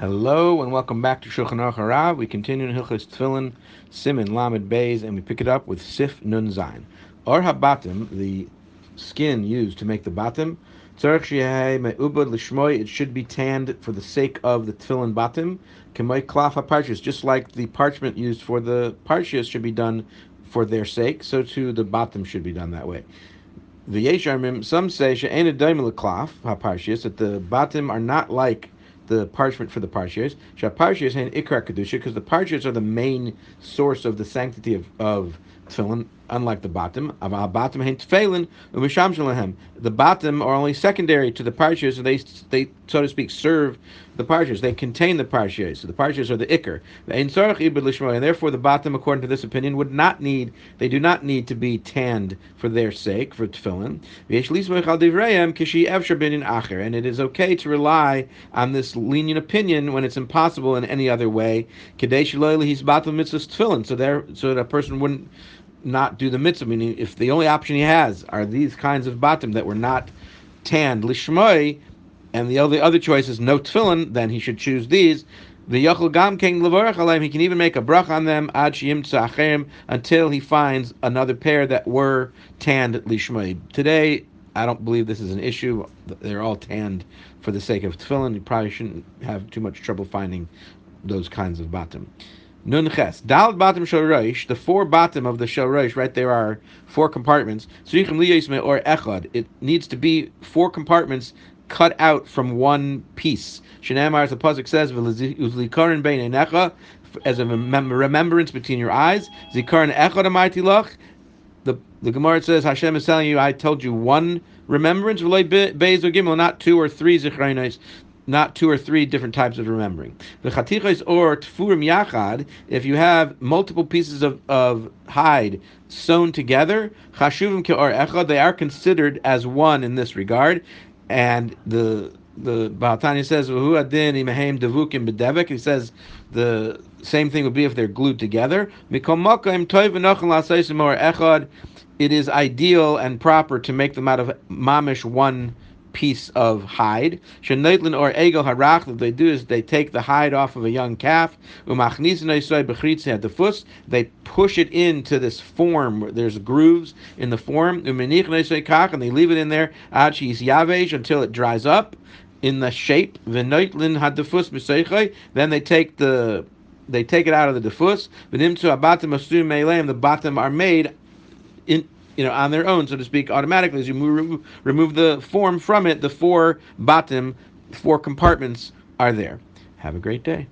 Hello and welcome back to Shulchan Aruch Harav. We continue in Hilchos Tefillin, Siman Lamed Beis, and we pick it up with Sif Nun Zayin. Or habatim, the skin used to make the batim, it should be tanned for the sake of the tefillin batim. Kemay klaf haparshis, just like the parchment used for the parshis should be done for their sake, so too the batim should be done that way. The Yesharmim, some say she'ena daimel klaf haparshis that the batim are not like the parchment for the parshias. Shaparshias and ikra kedusha, because the parshias are the main source of the sanctity of, of tefillin, unlike the batim. Batim ain't tefillin umisham The batim are only secondary to the parshias, so they they so to speak serve the parshias. They contain the parshias. So the parshias are the ikr. And therefore, the batim, according to this opinion, would not need. They do not need to be tanned for their sake for tefillin. And it is okay to rely on this lenient opinion when it's impossible in any other way. So there, so that a person wouldn't not do the mitzvah. Meaning, if the only option he has are these kinds of batim that were not tanned lishmoi, and the other other choice is no tefillin, then he should choose these. The yachol gam king levarach He can even make a brach on them ad shiyim until he finds another pair that were tanned lishmoi. Today, I don't believe this is an issue. They're all tanned for the sake of tefillin. You probably shouldn't have too much trouble finding those kinds of batim. Nun ches. Dal batim shorosh, the four batim of the shorosh, right there are four compartments. or echad. It needs to be four compartments cut out from one piece. Shenamar, as the pasuk says, "Uzlikarin bein enecha," as a remembrance between your eyes. Zikarin echad amayti lach. The the Gemara says Hashem is telling you, I told you one remembrance, beis or gimel, not two or three zichronos not two or three different types of remembering. The chatichos or tfurim yachad, if you have multiple pieces of, of hide sewn together, chashuvim or echad, they are considered as one in this regard. And the the Bahatanya says, "Who adin devukim bedevik." He says the same thing would be if they're glued together. It is ideal and proper to make them out of mamish one piece of hide. Shenaitlin or egel harach. What they do is they take the hide off of a young calf. the They push it into this form. Where there's grooves in the form. And they leave it in there until it dries up in the shape. Then they take the they take it out of the defus. The batim are made you know, on their own, so to speak, automatically. As you move, remove the form from it, the four batim, four compartments are there. Have a great day.